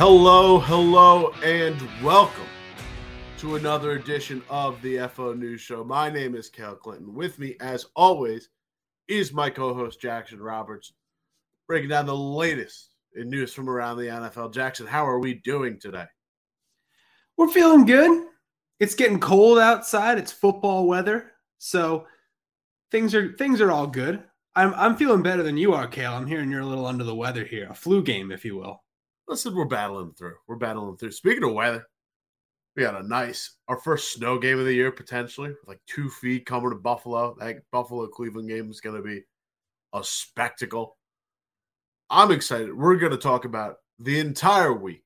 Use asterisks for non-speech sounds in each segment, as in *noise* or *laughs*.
Hello, hello, and welcome to another edition of the FO News Show. My name is Cal Clinton. With me, as always, is my co host, Jackson Roberts, breaking down the latest in news from around the NFL. Jackson, how are we doing today? We're feeling good. It's getting cold outside. It's football weather. So things are things are all good. I'm I'm feeling better than you are, Cale. I'm hearing you're a little under the weather here. A flu game, if you will. Listen, we're battling through. We're battling through. Speaking of weather, we had a nice our first snow game of the year potentially, like two feet coming to Buffalo. That Buffalo Cleveland game is going to be a spectacle. I'm excited. We're going to talk about the entire week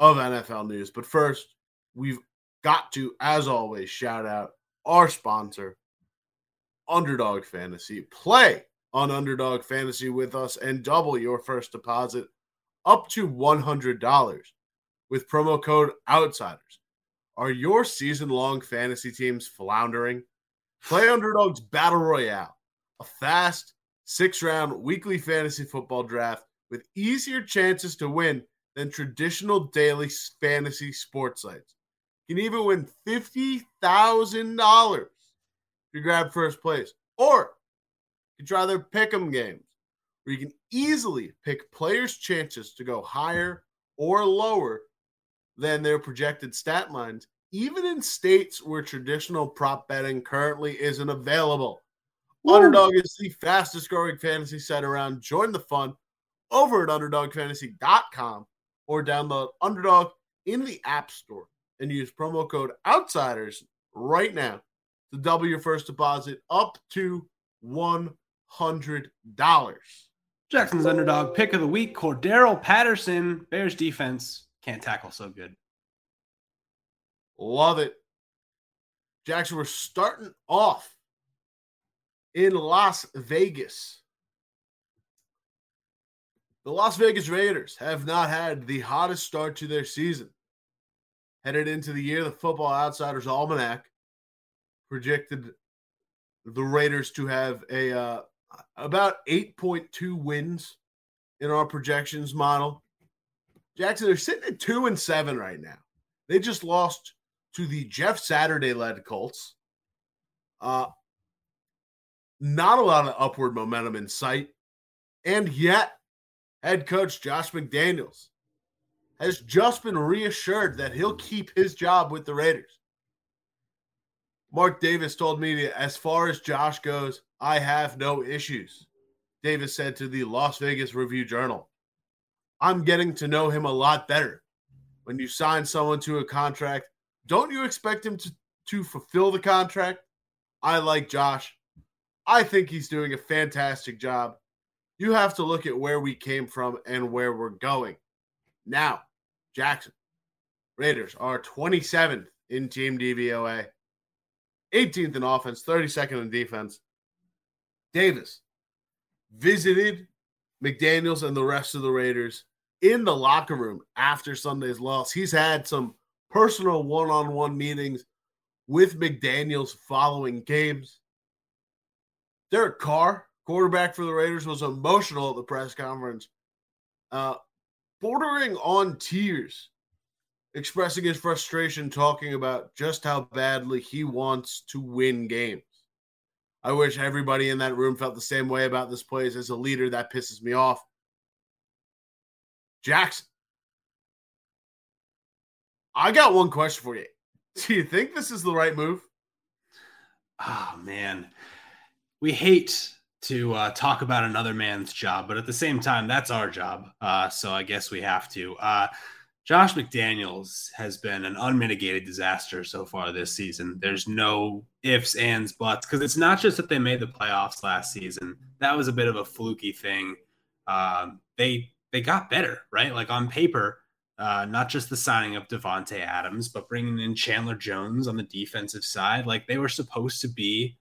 of NFL news, but first, we've got to, as always, shout out our sponsor, Underdog Fantasy. Play on Underdog Fantasy with us and double your first deposit up to $100 with promo code OUTSIDERS. Are your season long fantasy teams floundering? Play Underdog's Battle Royale, a fast six round weekly fantasy football draft with easier chances to win than traditional daily fantasy sports sites. You can even win $50,000 if you grab first place. Or you try their pick 'em games where you can easily pick players' chances to go higher or lower than their projected stat lines, even in states where traditional prop betting currently isn't available. Woo. Underdog is the fastest growing fantasy site around. Join the fun over at underdogfantasy.com or download Underdog in the App Store and use promo code OUTSIDERS right now to double your first deposit up to $100. Jackson's underdog pick of the week, Cordarrelle Patterson. Bears defense can't tackle so good. Love it. Jackson, we're starting off in Las Vegas. The Las Vegas Raiders have not had the hottest start to their season. Headed into the year, the Football Outsiders Almanac projected the Raiders to have a uh, about 8.2 wins in our projections model. Jackson, they're sitting at two and seven right now. They just lost to the Jeff Saturday led Colts. Uh, not a lot of upward momentum in sight. And yet, head coach Josh McDaniels has just been reassured that he'll keep his job with the Raiders. Mark Davis told me as far as Josh goes, I have no issues. Davis said to the Las Vegas Review Journal, I'm getting to know him a lot better. When you sign someone to a contract, don't you expect him to, to fulfill the contract? I like Josh. I think he's doing a fantastic job. You have to look at where we came from and where we're going. Now, Jackson, Raiders are 27th in team DVOA, 18th in offense, 32nd in defense. Davis visited McDaniels and the rest of the Raiders in the locker room after Sunday's loss. He's had some personal one on one meetings with McDaniels following games. Derek Carr, quarterback for the Raiders, was emotional at the press conference, uh, bordering on tears, expressing his frustration, talking about just how badly he wants to win games. I wish everybody in that room felt the same way about this place. As a leader, that pisses me off. Jackson, I got one question for you. *laughs* Do you think this is the right move? Oh man, we hate to uh, talk about another man's job, but at the same time, that's our job. Uh, so I guess we have to. Uh, Josh McDaniels has been an unmitigated disaster so far this season. There's no ifs, ands, buts, because it's not just that they made the playoffs last season. That was a bit of a fluky thing. Um, they they got better, right? Like on paper, uh, not just the signing of Davante Adams, but bringing in Chandler Jones on the defensive side. Like they were supposed to be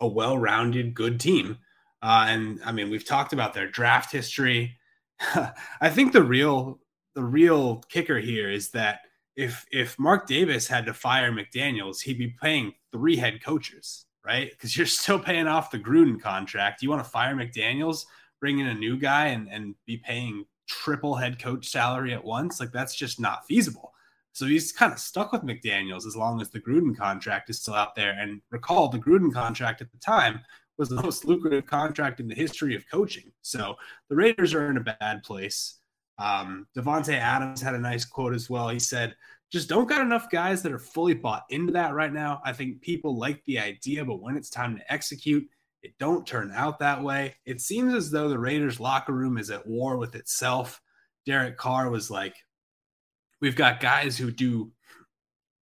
a well-rounded, good team. Uh, and I mean, we've talked about their draft history. *laughs* I think the real the real kicker here is that if if Mark Davis had to fire McDaniels, he'd be paying three head coaches, right? Because you're still paying off the Gruden contract. You want to fire McDaniels, bring in a new guy, and and be paying triple head coach salary at once. Like that's just not feasible. So he's kind of stuck with McDaniels as long as the Gruden contract is still out there. And recall the Gruden contract at the time was the most lucrative contract in the history of coaching. So the Raiders are in a bad place. Um, Davante Adams had a nice quote as well. He said, just don't got enough guys that are fully bought into that right now. I think people like the idea, but when it's time to execute, it don't turn out that way. It seems as though the Raiders locker room is at war with itself. Derek Carr was like, we've got guys who do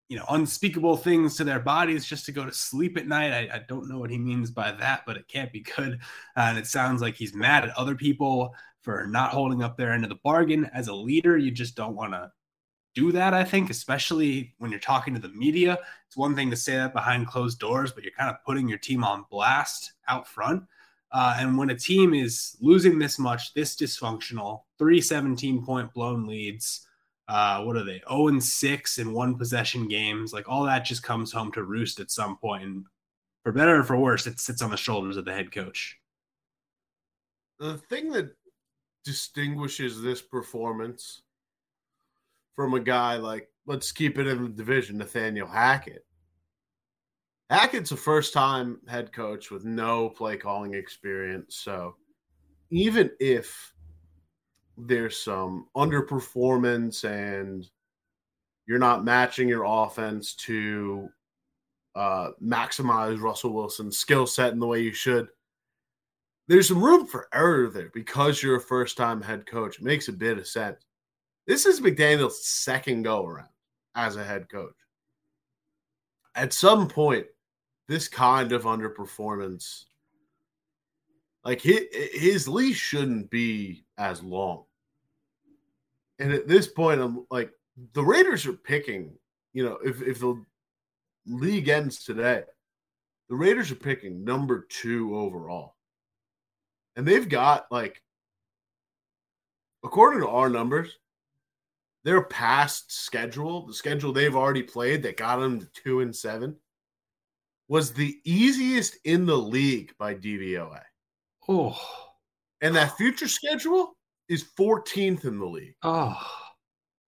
you know unspeakable things to their bodies just to go to sleep at night I, I, don't know what he means by that but it can't be good uh, and it sounds like he's mad at other people for not holding up their end of the bargain as a leader you just don't want to do that i think especially when you're talking to the media it's one thing to say that behind closed doors but you're kind of putting your team on blast out front uh, and when a team is losing this much this dysfunctional three 17 point blown leads uh, what are they? 0 and 6 in one possession games. Like all that just comes home to roost at some point. And for better or for worse, it sits on the shoulders of the head coach. The thing that distinguishes this performance from a guy like, let's keep it in the division, Nathaniel Hackett. Hackett's a first time head coach with no play calling experience. So even if there's some underperformance and you're not matching your offense to uh, maximize Russell Wilson's skill set in the way you should. There's room for error there because you're a first time head coach. It makes a bit of sense. This is McDaniel's second go around as a head coach. At some point, this kind of underperformance, like his, his leash shouldn't be as long. And at this point, I'm like, the Raiders are picking, you know, if, if the league ends today, the Raiders are picking number two overall. And they've got, like, according to our numbers, their past schedule, the schedule they've already played that got them to two and seven, was the easiest in the league by DVOA. Oh. And that future schedule is 14th in the league. Oh.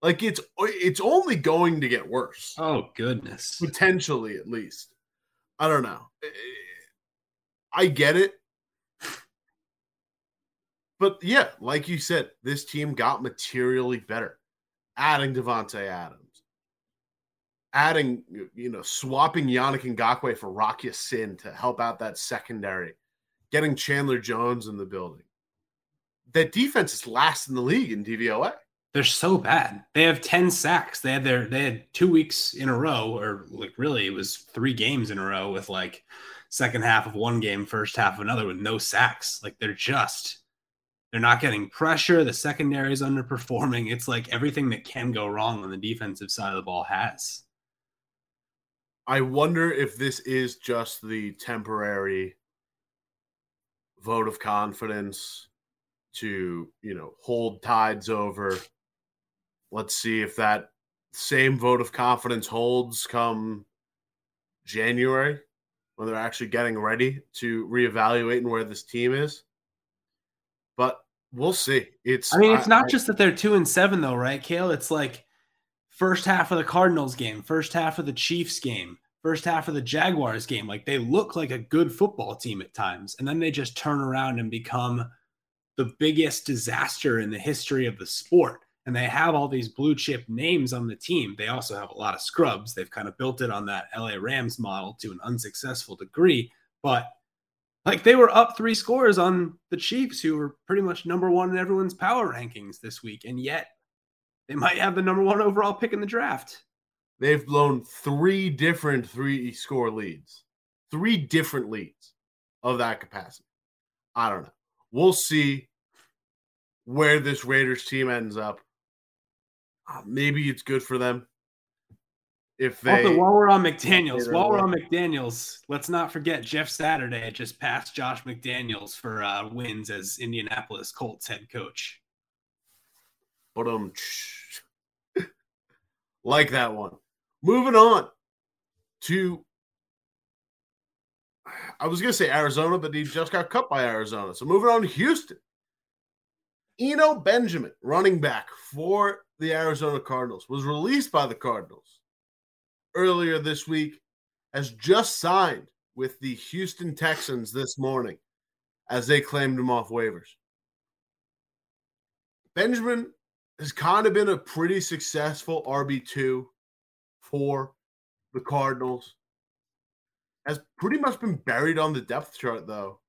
Like it's it's only going to get worse. Oh goodness. Potentially at least. I don't know. I get it. But yeah, like you said, this team got materially better. Adding Davante Adams. Adding, you know, swapping Yannick Ngakoue for Rock Ya-Sin to help out that secondary. Getting Chandler Jones in the building that defense is last in the league in DVOA. They're so bad. They have 10 sacks. They had their they had two weeks in a row, or like really it was three games in a row with like second half of one game, first half of another with no sacks. Like they're just they're not getting pressure. The secondary is underperforming. It's like everything that can go wrong on the defensive side of the ball has. I wonder if this is just the temporary vote of confidence to you know hold tides over. Let's see if that same vote of confidence holds come January when they're actually getting ready to reevaluate and where this team is. But we'll see. It's I mean, it's I, not I, just that they're two and seven though, right, Cale? It's like first half of the Cardinals game, first half of the Chiefs game, first half of the Jaguars game. Like they look like a good football team at times, and then they just turn around and become the biggest disaster in the history of the sport. And they have all these blue chip names on the team. They also have a lot of scrubs. They've kind of built it on that LA Rams model to an unsuccessful degree. But like they were up three scores on the Chiefs, who were pretty much number one in everyone's power rankings this week. And yet they might have the number one overall pick in the draft. They've blown three different three score leads, three different leads of that capacity. I don't know. We'll see where this Raiders team ends up. Uh, maybe it's good for them if they. Also, while we're on McDaniel's, while we're on McDaniel's, let's not forget Jeff Saturday just passed Josh McDaniels for uh, wins as Indianapolis Colts head coach. But um, *laughs* like that one. Moving on to I was going to say Arizona, but he just got cut by Arizona. So moving on to Houston. Eno Benjamin, running back for the Arizona Cardinals, was released by the Cardinals earlier this week, has just signed with the Houston Texans this morning as they claimed him off waivers. Benjamin has kind of been a pretty successful RB2 for the Cardinals. Has pretty much been buried on the depth chart, though.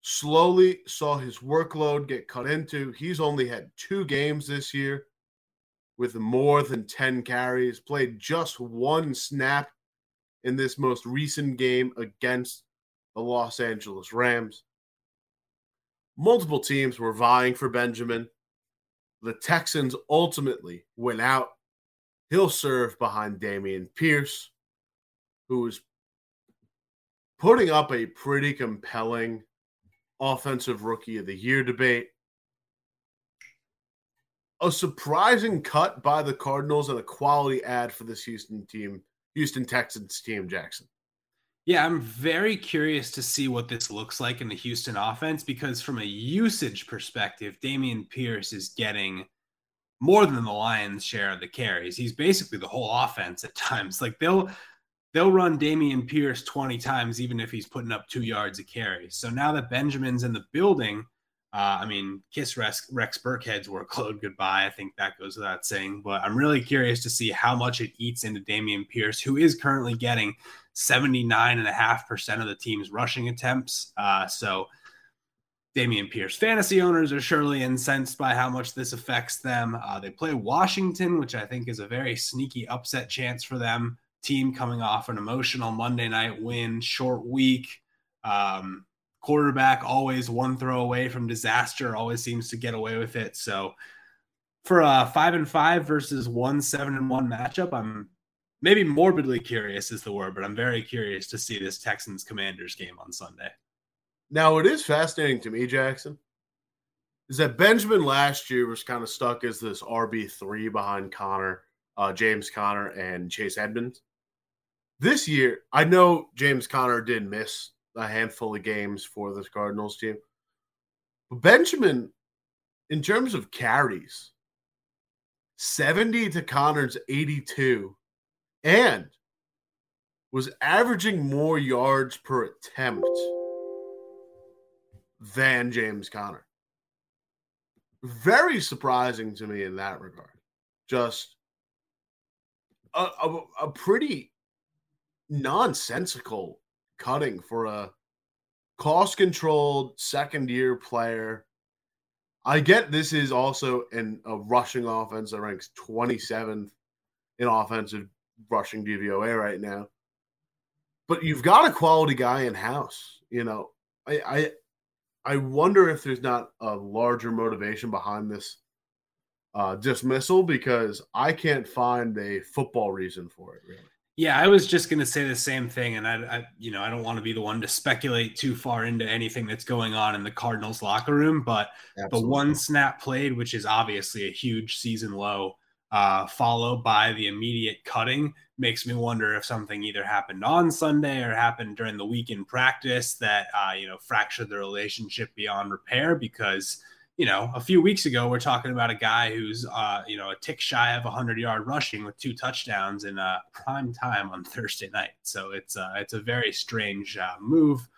Slowly saw his workload get cut into. He's only had two games this year with more than 10 carries, played just one snap in this most recent game against the Los Angeles Rams. Multiple teams were vying for Benjamin. The Texans ultimately went out. He'll serve behind Dameon Pierce, who is putting up a pretty compelling offensive rookie of the year debate. A surprising cut by the Cardinals and a quality ad for this Houston team, Houston Texans team, Jackson. Yeah, I'm very curious to see what this looks like in the Houston offense because, from a usage perspective, Dameon Pierce is getting more than the Lions' share of the carries. He's basically the whole offense at times. Like they'll they'll run Dameon Pierce 20 times, even if he's putting up two yards a carry. So now that Benjamin's in the building, uh, I mean, kiss Rex, Rex Burkhead's workload goodbye. I think that goes without saying. But I'm really curious to see how much it eats into Dameon Pierce, who is currently getting 79.5% of the team's rushing attempts. Uh, so Dameon Pierce fantasy owners are surely incensed by how much this affects them. Uh, they play Washington, which I think is a very sneaky upset chance for them. Team coming off an emotional Monday night win, short week. Um, quarterback always one throw away from disaster, always seems to get away with it. So for a five and five versus one seven and one matchup, I'm maybe morbidly curious is the word, but I'm very curious to see this Texans Commanders game on Sunday. Now, it is fascinating to me, Jackson, is that Benjamin last year was kind of stuck as this RB3 behind Conner, uh, James Conner, and Chase Edmonds. This year, I know James Conner didn't miss a handful of games for this Cardinals team. But Benjamin, in terms of carries, 70 to Conner's 82, and was averaging more yards per attempt than James Conner. Very surprising to me in that regard. Just a, a, a pretty nonsensical cutting for a cost controlled second year player. I get this is also in a rushing offense that ranks 27th in offensive rushing DVOA right now. But you've got a quality guy in house. You know, I, I I wonder if there's not a larger motivation behind this uh, dismissal because I can't find a football reason for it. Really. Yeah, I was just going to say the same thing, and I, I, you know, I don't want to be the one to speculate too far into anything that's going on in the Cardinals locker room, but Absolutely. the one snap played, which is obviously a huge season low, uh, followed by the immediate cutting, makes me wonder if something either happened on Sunday or happened during the week in practice that uh, you know fractured the relationship beyond repair because you know, a few weeks ago, we're talking about a guy who's, uh, you know, a tick shy of 100 yard rushing with two touchdowns in uh, prime time on *laughs* Thursday night. So it's uh, it's a very strange uh, move.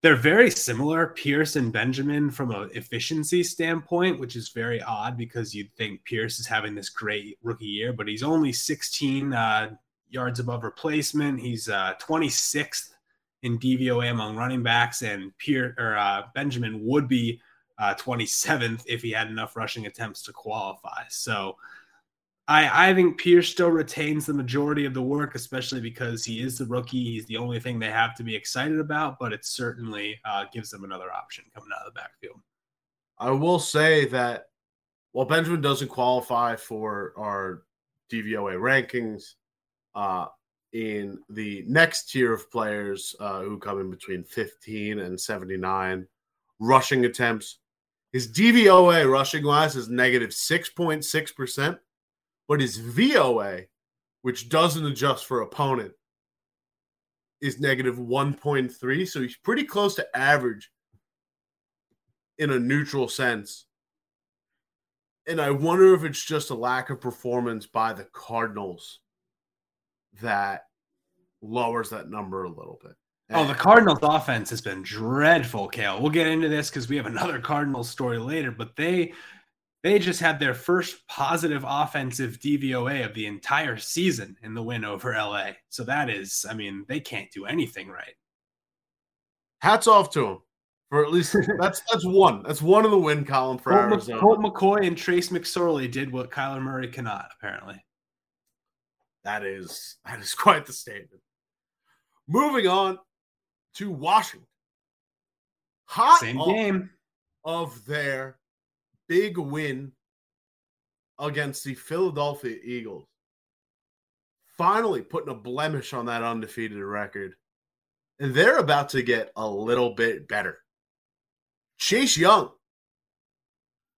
They're very similar, Pierce and Benjamin, from an efficiency standpoint, which is very odd because you'd think Pierce is having this great rookie year, but he's only 16 uh, yards above replacement. He's uh, 26th in DVOA among running backs, and Pierce or uh, Benjamin would be uh, 27th if he had enough rushing attempts to qualify. So I, I think Pierce still retains the majority of the work, especially because he is the rookie. He's the only thing they have to be excited about, but it certainly uh, gives them another option coming out of the backfield. I will say that while Benjamin doesn't qualify for our DVOA rankings, uh, in the next tier of players uh, who come in between 15 and 79 rushing attempts, his DVOA rushing wise is negative 6.6%, but his VOA, which doesn't adjust for opponent, is negative 1.3. So he's pretty close to average in a neutral sense. And I wonder if it's just a lack of performance by the Cardinals that lowers that number a little bit. Oh, the Cardinals offense has been dreadful, Cale. We'll get into this because we have another *laughs* Cardinals story later, but they they just had their first positive offensive DVOA of the entire season in the win over LA. So that is, I mean, they can't do anything right. Hats off to them for at least *laughs* that's that's one. That's one of the win column for Colt, Arizona. Colt McCoy and Trace McSorley did what Kyler Murray cannot, apparently. That is that is *laughs* quite the statement. Moving on to Washington. Hot Same game of their big win against the Philadelphia Eagles. Finally putting a blemish on that undefeated record. And they're about to get a little bit better. Chase Young,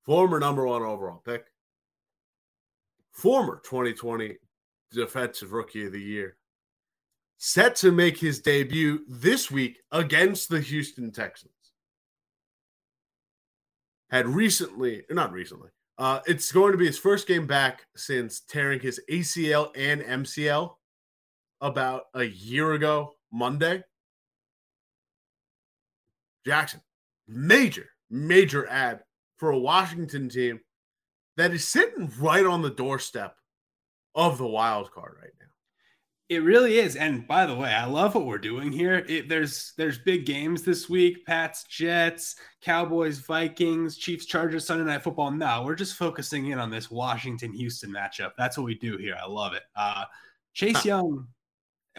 former number one overall pick, former 2020 Defensive Rookie of the Year, set to make his debut this week against the Houston Texans. Had recently, not recently, uh, it's going to be his first game back since tearing his ACL and MCL about a year ago, Monday. Jackson, major, major ad for a Washington team that is sitting right on the doorstep of the wild card right. It really is. And by the way, I love what we're doing here. It, there's there's big games this week: Pats, Jets, Cowboys, Vikings, Chiefs, Chargers, Sunday Night Football. No, we're just focusing in on this Washington Houston matchup. That's what we do here. I love it. Uh, Chase huh. Young,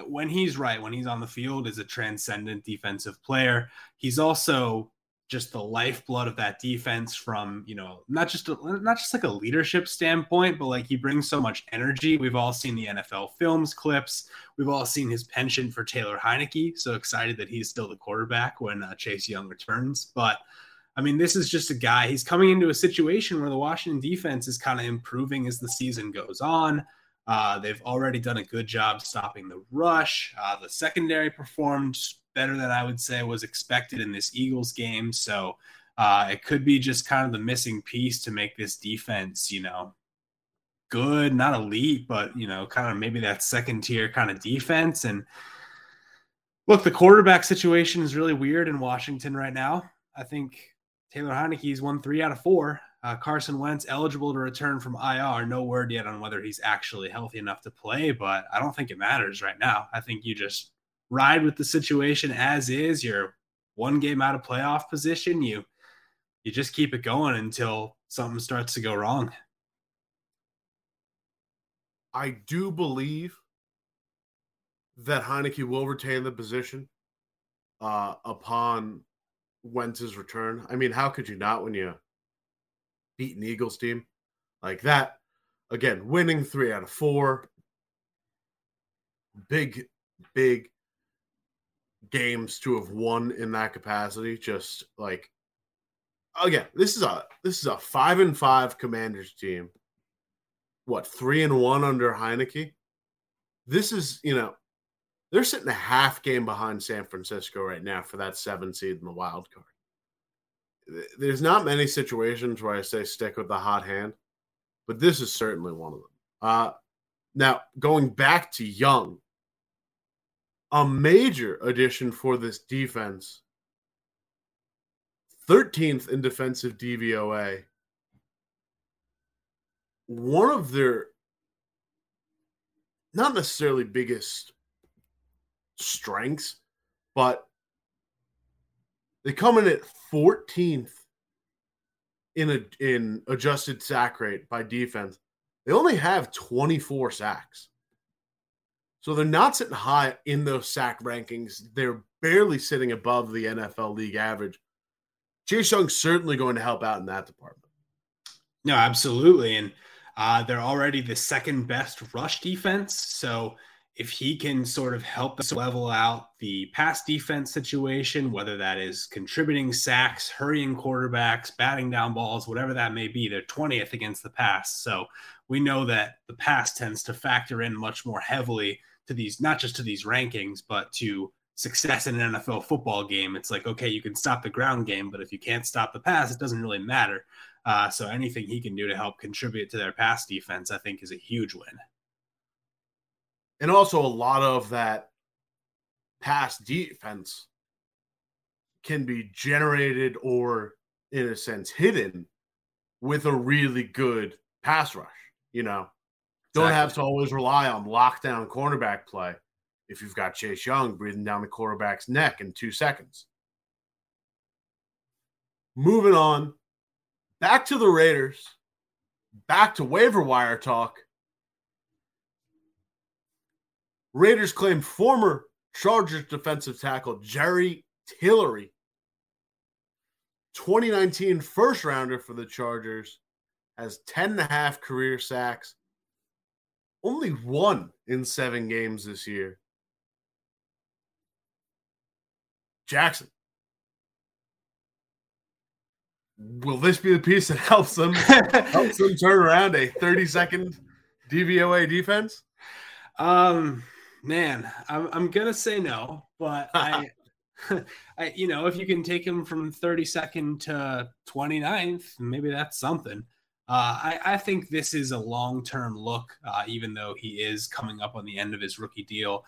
when he's right, when he's on the field, is a transcendent defensive player. He's also just the lifeblood of that defense from you know not just a, not just like a leadership standpoint but like he brings so much energy. We've all seen the nfl films clips. We've all seen his penchant for taylor heinicke so excited that he's still the quarterback when uh, chase young returns. But i mean this is just a guy he's coming into a situation where the washington defense is kind of improving as the season goes on. Uh, they've already done a good job stopping the rush. Uh, the secondary performed better than I would say was expected in this Eagles game. So uh, it could be just kind of the missing piece to make this defense, you know, good, not elite, but you know, kind of maybe that second tier kind of defense. And look, the quarterback situation is really weird in Washington right now. I think Taylor Heinicke's won three out of four. Uh, Carson Wentz eligible to return from IR. No word yet on whether he's actually healthy enough to play, but I don't think it matters right now. I think you just ride with the situation as is. You're one game out of playoff position. You you just keep it going until something starts to go wrong. I do believe that Heinicke will retain the position uh, upon Wentz's return. I mean, how could you not when you beat an Eagles team like that? Again, winning three out of four. Big, big games to have won in that capacity. Just like again, this is a this is a five and five Commanders team. What three and one under Heinicke? This is you know they're sitting a half game behind San Francisco right now for that seven seed in the wild card. There's not many situations where I say stick with the hot hand, but this is certainly one of them. Uh, now going back to Young, a major addition for this defense. 13th in defensive DVOA. One of their not necessarily biggest strengths, but they come in at 14th in a in adjusted sack rate by defense. They only have 24 sacks. So they're not sitting high in those sack rankings. They're barely sitting above the NFL league average. Chase Young's certainly going to help out in that department. No, absolutely. And uh, they're already the second best rush defense. So if he can sort of help us level out the pass defense situation, whether that is contributing sacks, hurrying quarterbacks, batting down balls, whatever that may be, they're 20th against the pass. So we know that the pass tends to factor in much more heavily to these not just to these rankings but to success in an NFL football game. It's like, okay, you can stop the ground game, but if you can't stop the pass, it doesn't really matter. Uh, so anything he can do to help contribute to their pass defense, I think, is a huge win. And also, a lot of that pass defense can be generated or, in a sense, hidden with a really good pass rush. You know, don't exactly. have to always rely on lockdown cornerback play if you've got Chase Young breathing down the quarterback's neck in two seconds. Moving on, back to the Raiders, back to waiver wire talk. Raiders claim former Chargers defensive tackle Jerry Tillery, 2019 first rounder for the Chargers, has 10 and a half career sacks, only one in seven games this year. Jackson. Will this be the piece that *laughs* helps them helps them turn around a 30 second DVOA defense? Um man, I'm I'm gonna say no, but *laughs* I *laughs* I you know, if you can take him from 32nd to 29th, maybe that's something. Uh, I, I, think this is a long term look, uh, even though he is coming up on the end of his rookie deal.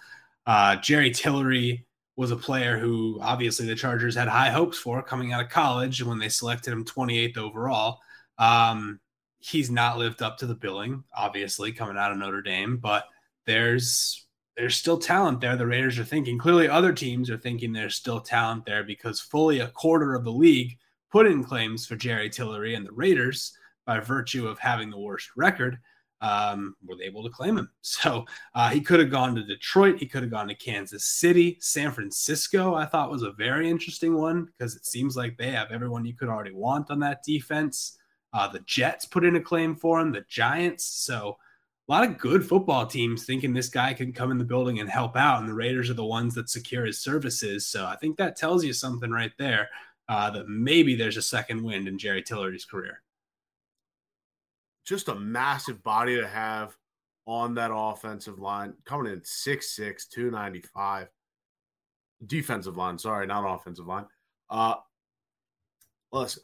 Uh, Jerry Tillery was a player who obviously the Chargers had high hopes for coming out of college when they selected him 28th overall. Um, he's not lived up to the billing, obviously, coming out of Notre Dame, but there's there's still talent there. The Raiders are thinking. Clearly, other teams are thinking there's still talent there because fully a quarter of the league put in claims for Jerry Tillery, and the Raiders, by virtue of having the worst record, um, were able to claim him. *laughs* So uh, he could have gone to Detroit. He could have gone to Kansas City. San Francisco, I thought was a very interesting one because it seems like they have everyone you could already want on that defense. Uh, the Jets put in a claim for him, the Giants. So a lot of good football teams thinking this guy can come in the building and help out. And the Raiders are the ones that secure his services. So I think that tells you something right there uh, that maybe there's a second wind in Jerry Tillery's career just a massive body to have on that offensive line, coming in 6'6, 295. Defensive line, sorry, not offensive line. Uh listen,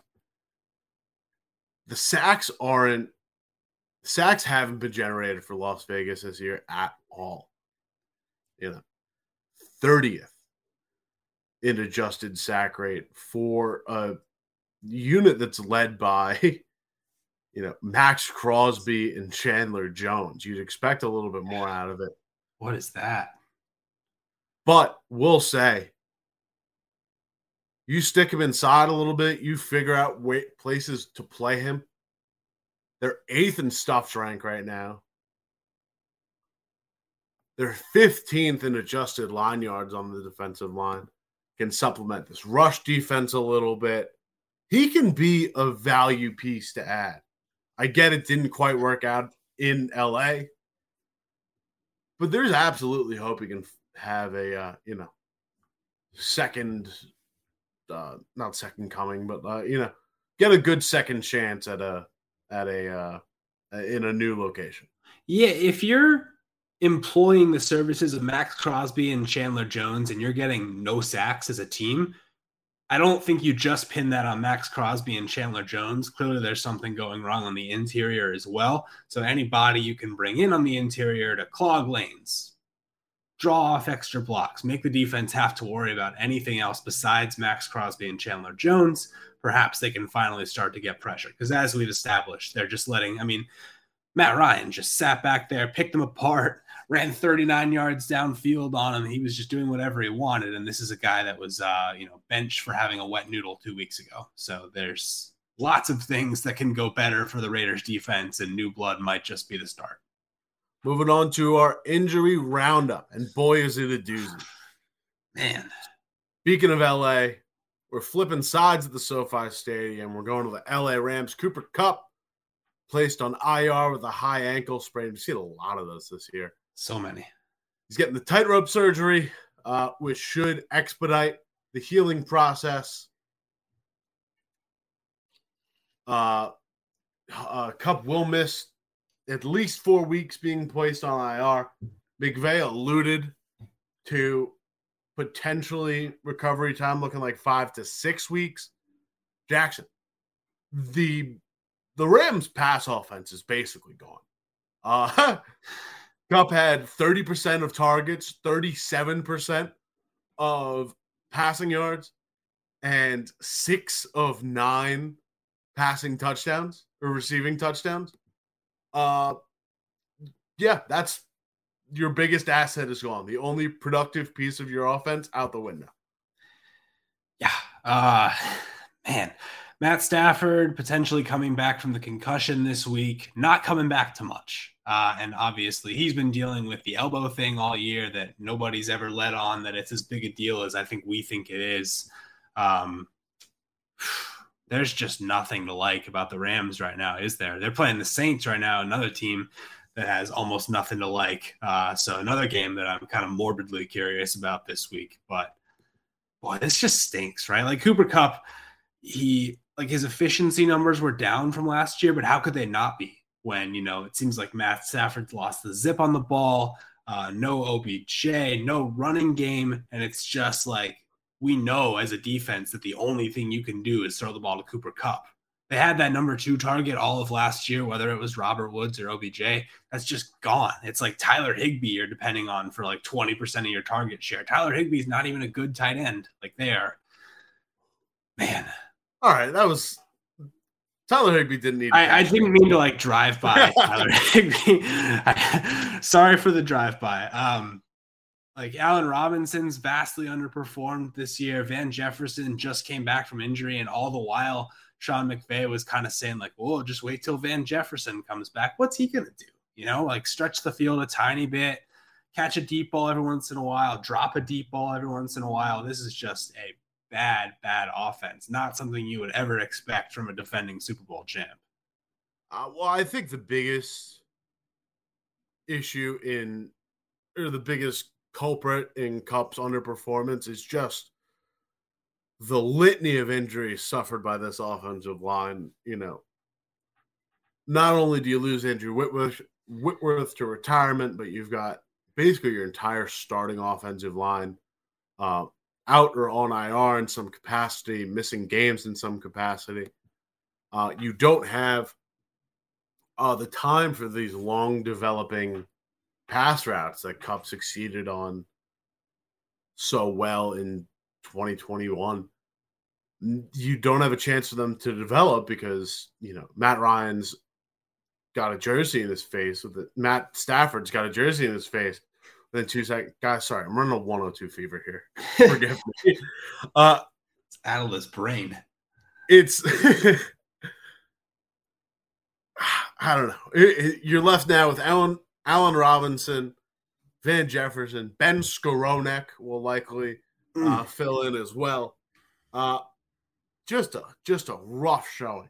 the sacks aren't sacks haven't been generated for Las Vegas this year at all. You know, 30th in adjusted sack rate for a unit that's led by *laughs* you know, Maxx Crosby and Chandler Jones. You'd expect a little bit more out of it. What is that? But we'll say you stick him inside a little bit, you figure out where, places to play him. They're eighth in stuffs rank right now. They're 15th in adjusted line yards on the defensive line. Can supplement this rush defense a little bit. He can be a value piece to add. I get it didn't quite work out in LA, but there's absolutely hope he can have a uh, you know second, uh, not second coming, but uh, you know get a good second chance at a at a uh, in a new location. Yeah, if you're employing the services of Maxx Crosby and Chandler Jones and you're getting no sacks as a team, I don't think you just pin that on Maxx Crosby and Chandler Jones. Clearly, there's something going wrong on the interior as well. So, anybody you can bring in on the interior to clog lanes, draw off extra blocks, make the defense have to worry about anything else besides Maxx Crosby and Chandler Jones, perhaps they can finally start to get pressure. Because as we've established, they're just letting, I mean, Matt Ryan just sat back there, picked them apart, *laughs* ran 39 yards downfield on him. He was just doing whatever he wanted. And this is a guy that was, uh, you know, benched for having a wet noodle two weeks ago. So there's lots of things that can go better for the Raiders defense, and new blood might just be the start. Moving on to our injury roundup, and boy, is it a doozy. Man. Speaking of LA, we're flipping sides at the SoFi Stadium. We're going to the LA Rams. Cooper Kupp placed on IR with a high ankle sprain. We've seen a lot of those this year. So many. He's getting the tightrope surgery, uh, which should expedite the healing process. Uh, uh, Kupp will miss at least four weeks being placed on IR. McVay alluded to potentially recovery time looking like five to six weeks. Jackson, the the Rams pass offense is basically gone. Uh *laughs* Kupp had 30% of targets, 37% of passing yards, and six of nine passing touchdowns or receiving touchdowns. Uh yeah, that's your biggest asset is gone. The only productive piece of your offense out the window. Yeah. Uh *sighs* man. Matt Stafford potentially coming back from the concussion this week, not coming back to much. Uh, and obviously, he's been dealing with the elbow thing all year that nobody's ever let on that it's as big a deal as I think we think it is. Um, there's just nothing to like about the Rams right now, is there? They're playing the Saints right now, another team that has almost nothing to like. Uh, so another game that I'm kind of morbidly curious about this week. But boy, this just stinks, right? Like Cooper Kupp, he like his efficiency numbers were down from last year, but how could they not be when you know it seems like Matt Stafford's lost the zip on the ball, uh, no OBJ, no running game, and it's just like we know as a defense that the only thing you can do is throw the ball to Cooper Kupp. They had that number two target all of last year, whether it was Robert Woods or OBJ. That's just gone. It's like Tyler Higbee you're depending on for like 20% of your target share. Tyler Higbee is not even a good tight end. Like they are, man. All right. That was Tyler Higbee didn't need. I, I, didn't mean to like drive by *laughs* Tyler Higbee. *laughs* sorry for the drive by. Um, like Allen Robinson's vastly underperformed this year. Van Jefferson just came back from injury, and all the while Sean McVay was kind of saying, like, "Whoa, just wait till Van Jefferson comes back. What's he gonna do? You know, like stretch the field a tiny bit, catch a deep ball every once in a while, drop a deep ball every once in a while. This is just a bad, bad offense. Not something you would ever expect from a defending Super Bowl champ. Uh, well, I think the biggest issue in, or the biggest culprit in Kupp's underperformance is just the litany of injuries suffered by this offensive line, you know, not only do you lose Andrew Whitworth, Whitworth to retirement, but you've got basically your entire starting offensive line uh, out or on IR in some capacity, missing games in some capacity. Uh, you don't have uh, the time for these long developing pass routes that Kupp succeeded on so well in 2021 you don't have a chance for them to develop because you know Matt Ryan's got a jersey in his face with it. Matt Stafford's got a jersey in his face. Within two seconds, guys, sorry, I'm running a 102 fever here. *laughs* Forgive me. Uh, it's out of his brain. It's *sighs* I don't know. It, it, you're left now with Allen, Allen Robinson, Van Jefferson, Ben Skowronek will likely uh, mm. fill in as well. Uh, just a just a rough showing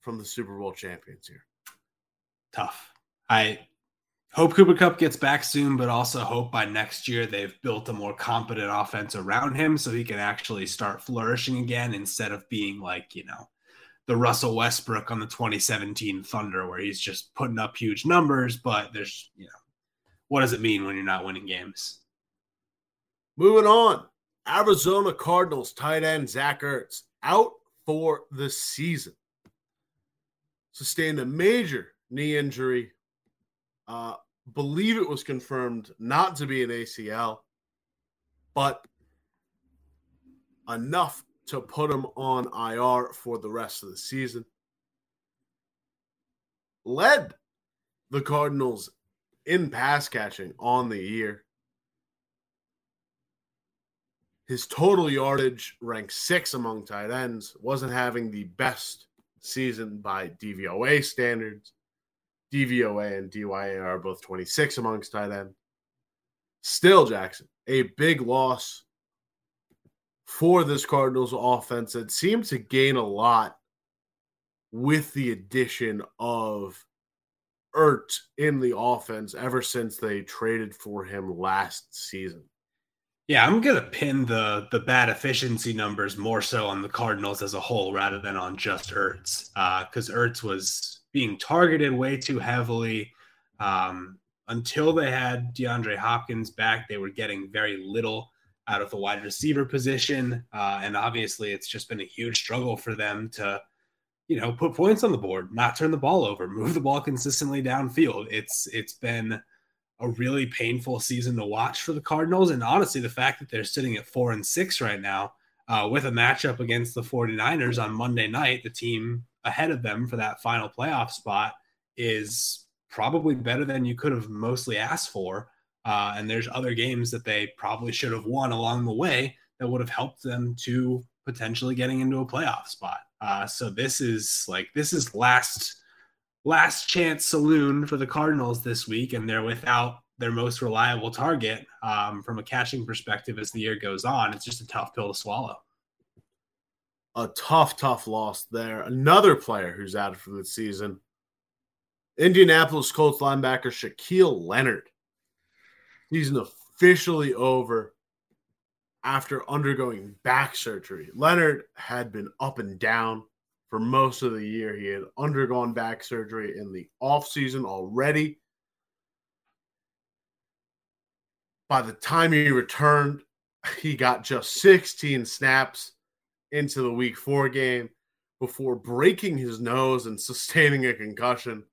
from the Super Bowl champions here. Tough. I hope Cooper Kupp gets back soon, but also hope by next year they've built a more competent offense around him so he can actually start flourishing again instead of being like, you know, the Russell Westbrook on the 2017 Thunder where he's just putting up huge numbers, but there's, you know, what does it mean when you're not winning games? Moving on. Arizona Cardinals tight end Zach Ertz out for the season. Sustained a major knee injury. Uh, believe it was confirmed not to be an ACL, but enough to put him on IR for the rest of the season. Led the Cardinals in pass catching on the year. His total yardage ranked six among tight ends. Wasn't having the best season by DVOA standards. DVOA and DYA are both 26 amongst tight end. Still, Jackson, a big loss for this Cardinals offense that seemed to gain a lot with the addition of Ert in the offense ever since they traded for him last season. Yeah, I'm gonna pin the the bad efficiency numbers more so on the Cardinals as a whole rather than on just Ertz, because uh, Ertz was being targeted way too heavily. Um, until they had DeAndre Hopkins back, they were getting very little out of the wide receiver position. Uh, and obviously, it's just been a huge struggle for them to, you know, put points on the board, not turn the ball over, *laughs* move the ball consistently downfield. It's it's been a really painful season to watch for the Cardinals. And honestly, the fact that they're sitting at four and six right now uh, with a matchup against the 49ers on Monday night, the team ahead of them for that final playoff spot is probably better than you could have mostly asked for. Uh, and there's other games that they probably should have won along the way that would have helped them to potentially getting into a playoff spot. Uh, so this is like this is last last chance saloon for the Cardinals this week, and they're without their most reliable target um, from a catching perspective as the year goes on. It's just a tough pill to swallow. A tough, tough loss there. Another player who's out for the season. Indianapolis Colts linebacker Shaquille Leonard season officially over after undergoing back surgery. Leonard had been up and down for most of the year. He had undergone back surgery in the offseason already. By the time he returned, he got just 16 snaps into the week four game before breaking his nose and sustaining a concussion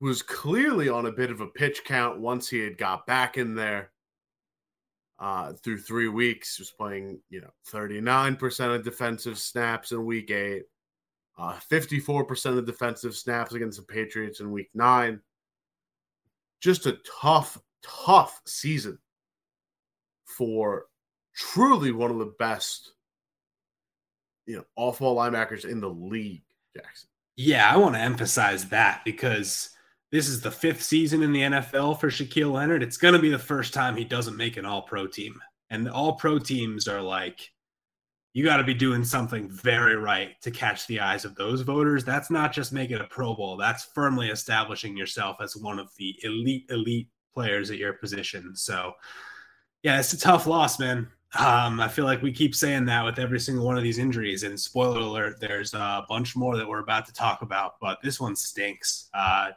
was clearly on a bit of a pitch count once he had got back in there. Uh, through three weeks, was playing, you know, 39% of defensive snaps in week eight, uh, 54% of defensive snaps against the Patriots in week nine. Just a tough, tough season for truly one of the best, you know, off ball linebackers in the league, Jackson. Yeah, I want to emphasize that because this is the fifth season in the NFL for Shaquille Leonard. It's going to be the first time he doesn't make an all pro team. And all pro teams are like, you got to be doing something very right to catch the eyes of those voters. That's not just making a Pro Bowl, that's firmly establishing yourself as one of the elite, elite players at your position. So, yeah, it's a tough loss, man. Um, I feel like we keep saying that with every single one of these injuries. And spoiler alert, there's a bunch more that we're about to talk about, but this one stinks. Uh,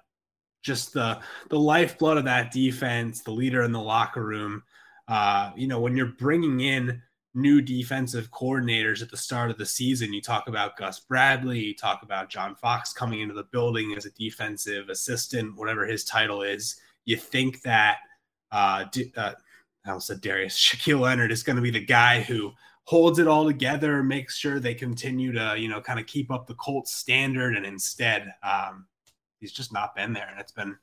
just the the lifeblood of that defense, the leader in the locker room. Uh, you know, when you're bringing in new defensive coordinators at the start of the season, you talk about Gus Bradley, you talk about John Fox coming into the building as a defensive assistant, whatever his title is. You think that uh, uh I almost said Darius *laughs* Shaquille Leonard is going to be the guy who holds it all together, makes sure they continue to, you know, kind of keep up the Colts standard, and instead, um, he's just not been there. And it's been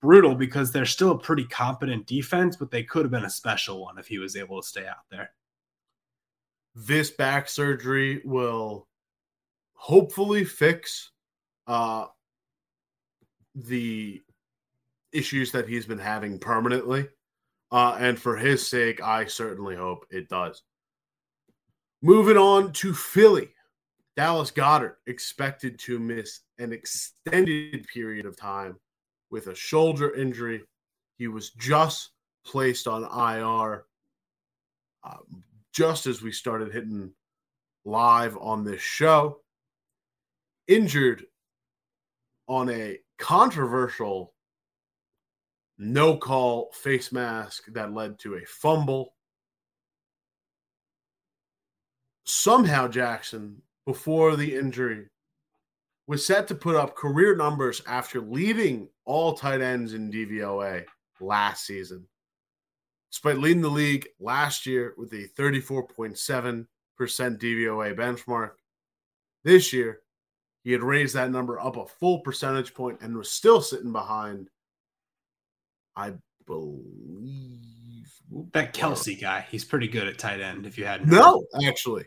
brutal because they're still a pretty competent defense, but they could have been a special one if he was able to stay out there. This back surgery will hopefully fix uh, the issues that he's been having permanently. Uh, and for his sake, I certainly hope it does. Moving on to Philly. Dallas Goedert expected to miss an extended period of time with a shoulder injury. He was just placed on IR uh, just as we started hitting live on this show. Injured on a controversial no call face mask that led to a fumble. Somehow, Jackson before the injury was set to put up career numbers after leading all tight ends in DVOA last season. Despite leading the league last year with a 34.7% DVOA benchmark, this year he had raised that number up a full percentage point and was still sitting behind, I believe. That Kelce guy, he's pretty good at tight end. If you had no, actually,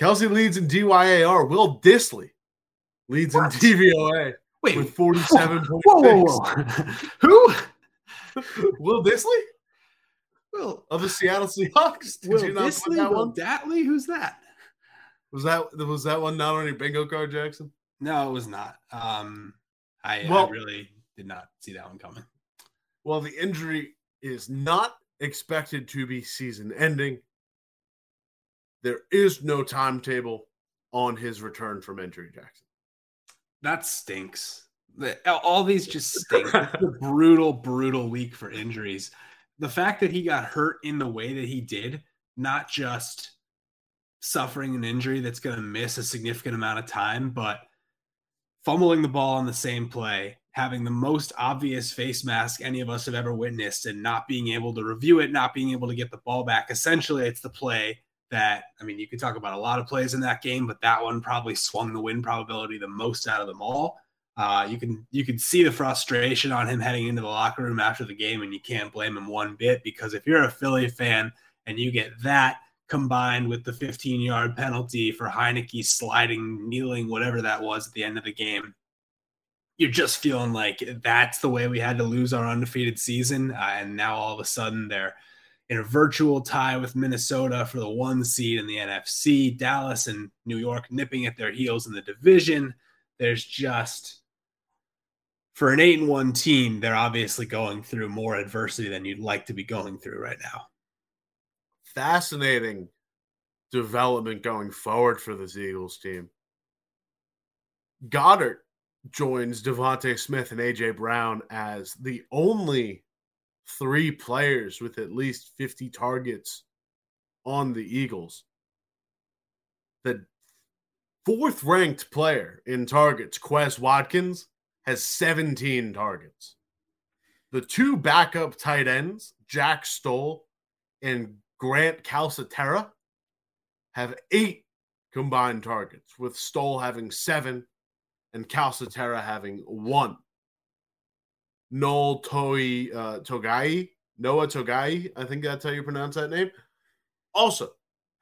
Kelce leads in DYAR. Will Dissly leads what? in DVOA. Wait, with 47 whoa, whoa, whoa, *laughs* Who? Will Dissly? Will of the Seattle Seahawks? Did Will you not Dissly, that Will one? Datley? Who's that? Was that was that one not on your bingo card, Jackson? No, it was not. Um, I, well, I really did not see that one coming. Well, the injury is not expected to be season ending. There is no timetable on his return from injury, Jackson. That stinks. All these just stink. a *laughs* brutal, brutal week for injuries. the fact that he got hurt in the way that he did, not just suffering an injury that's going to miss a significant amount of time, but fumbling the ball on the same play, having the most obvious face mask any of us have ever witnessed, and not being able to review it, not being able to get the ball back. Essentially, it's the play that, I mean, you could talk about a lot of plays in that game, but that one probably swung the win probability the most out of them all. Uh, you can you can see the frustration on him heading into the locker room after the game, and you can't blame him one bit because if you're a Philly fan and you get that combined with the 15 yard penalty for Heinicke sliding, kneeling, whatever that was at the end of the game. You're just feeling like that's the way we had to lose our undefeated season. Uh, and now all of a sudden they're in a virtual tie with Minnesota for the one seed in the NFC. Dallas and New York nipping at their heels in the division. There's just for an eight and one team, they're obviously going through more adversity than you'd like to be going through right now fascinating development going forward for this Eagles team. Goedert joins DeVonta Smith and AJ Brown as the only three players with at least 50 targets on the Eagles. The fourth ranked player in targets, Quez Watkins, has 17 targets. The two backup tight ends, Jack Stoll and Grant Calcaterra have eight combined targets, with Stoll having seven and Calcaterra having one. Noel Toi uh, Togai, Noah Togiai, I think that's how you pronounce that name, also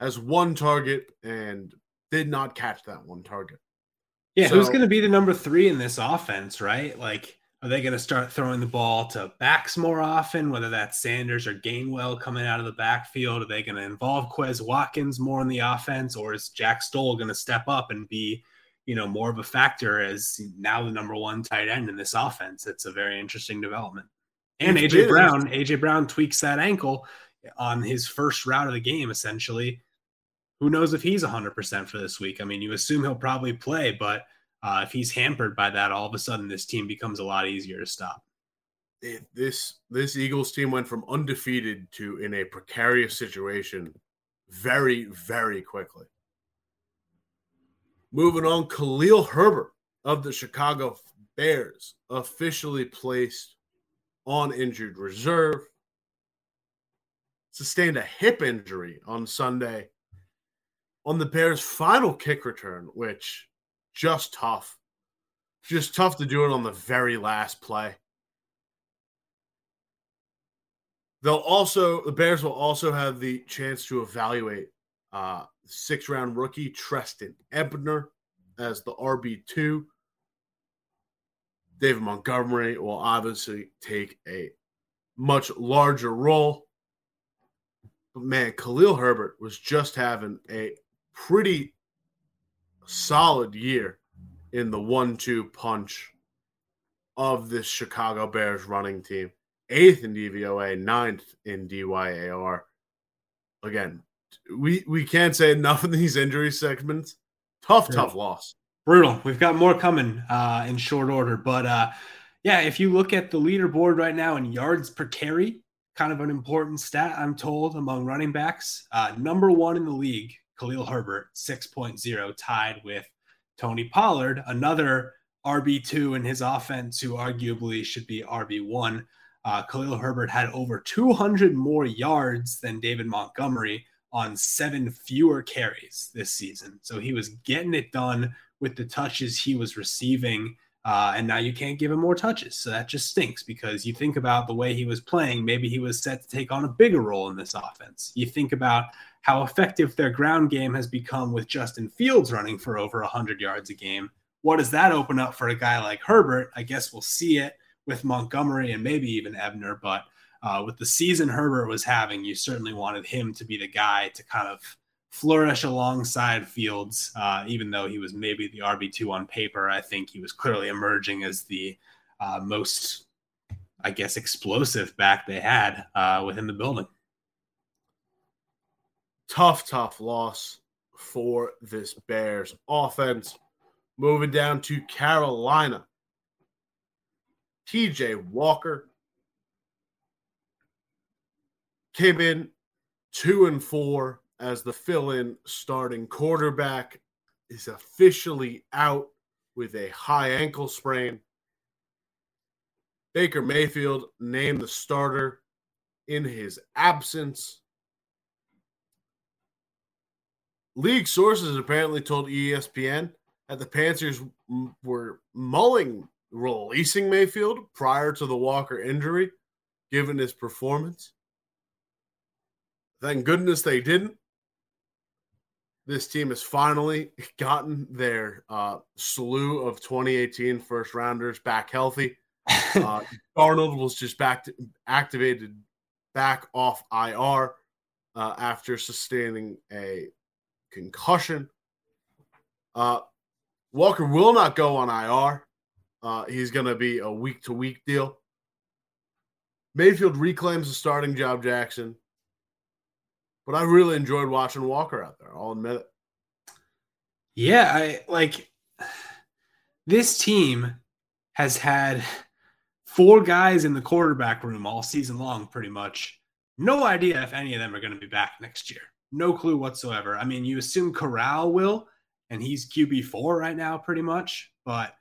has one target and did not catch that one target. Yeah, so, who's going to be the number three in this offense, right? Like, are they going to start throwing the ball to backs more often, whether that's Sanders or Gainwell coming out of the backfield? Are they going to involve Quez Watkins more in the offense, or is Jack Stoll going to step up and be, you know, more of a factor as now the number one tight end in this offense? It's a very interesting development. And AJ Brown, AJ Brown tweaks that ankle on his first route of the game, essentially. Who knows if he's 100% for this week? I mean, you assume he'll probably play, but uh, if he's hampered by that, all of a sudden this team becomes a lot easier to stop. this this Eagles team went from undefeated to in a precarious situation very very quickly. Moving on, Khalil Herbert of the Chicago Bears officially placed on injured reserve. Sustained a hip injury on Sunday on the Bears' final kick return, which just tough. Just tough to do it on the very last play. They'll also the Bears will also have the chance to evaluate uh six round rookie Trestan Ebner as the RB2. David Montgomery will obviously take a much larger role. But man, Khalil Herbert was just having a pretty solid year in the one two punch of this Chicago Bears running team. Eighth in DVOA, ninth in DYAR. Again, we we can't say enough in these injury segments. Tough, tough loss. Brutal. We've got more coming uh, in short order, but uh, yeah, if you look at the leaderboard right now in yards per carry, kind of an important stat, I'm told, among running backs. Uh, number one in the league Khalil Herbert 6.0, tied with Tony Pollard, another RB2 in his offense, who arguably should be RB1. Uh, Khalil Herbert had over 200 more yards than David Montgomery on seven fewer carries this season. So he was getting it done with the touches he was receiving. Uh, and now you can't give him more touches. So that just stinks because you think about the way he was playing. Maybe he was set to take on a bigger role in this offense. You think about how effective their ground game has become with Justin Fields running for over 100 yards a game. What does that open up for a guy like Herbert? I guess we'll see it with Montgomery and maybe even Ebner. But uh, with the season Herbert was having, you certainly wanted him to be the guy to kind of flourish alongside Fields, uh, even though he was maybe the RB2 on paper. I think he was clearly emerging as the uh, most, I guess, explosive back they had uh, within the building tough, tough loss for this Bears offense. Moving down to Carolina. PJ Walker came in two and four as the fill in starting quarterback, is officially out with a high ankle sprain. Baker Mayfield named the starter in his absence. League sources apparently told ESPN that the Panthers were mulling releasing Mayfield prior to the Walker injury, given his performance. Thank goodness they didn't. This team has finally gotten their uh, slew of 2018 first rounders back healthy. *laughs* Uh, Darnold was just back to, activated back off IR uh, after sustaining a concussion. Uh, Walker will not go on IR. Uh, he's going to be a week to week deal. Mayfield reclaims the starting job, Jackson. But I really enjoyed watching Walker out there. I'll admit it. Yeah, I like this team has had four guys in the quarterback room all season long, pretty much. No idea if any of them are going to be back next year. No clue whatsoever. I mean, you assume Corral will, and he's QB4 right now, pretty much. But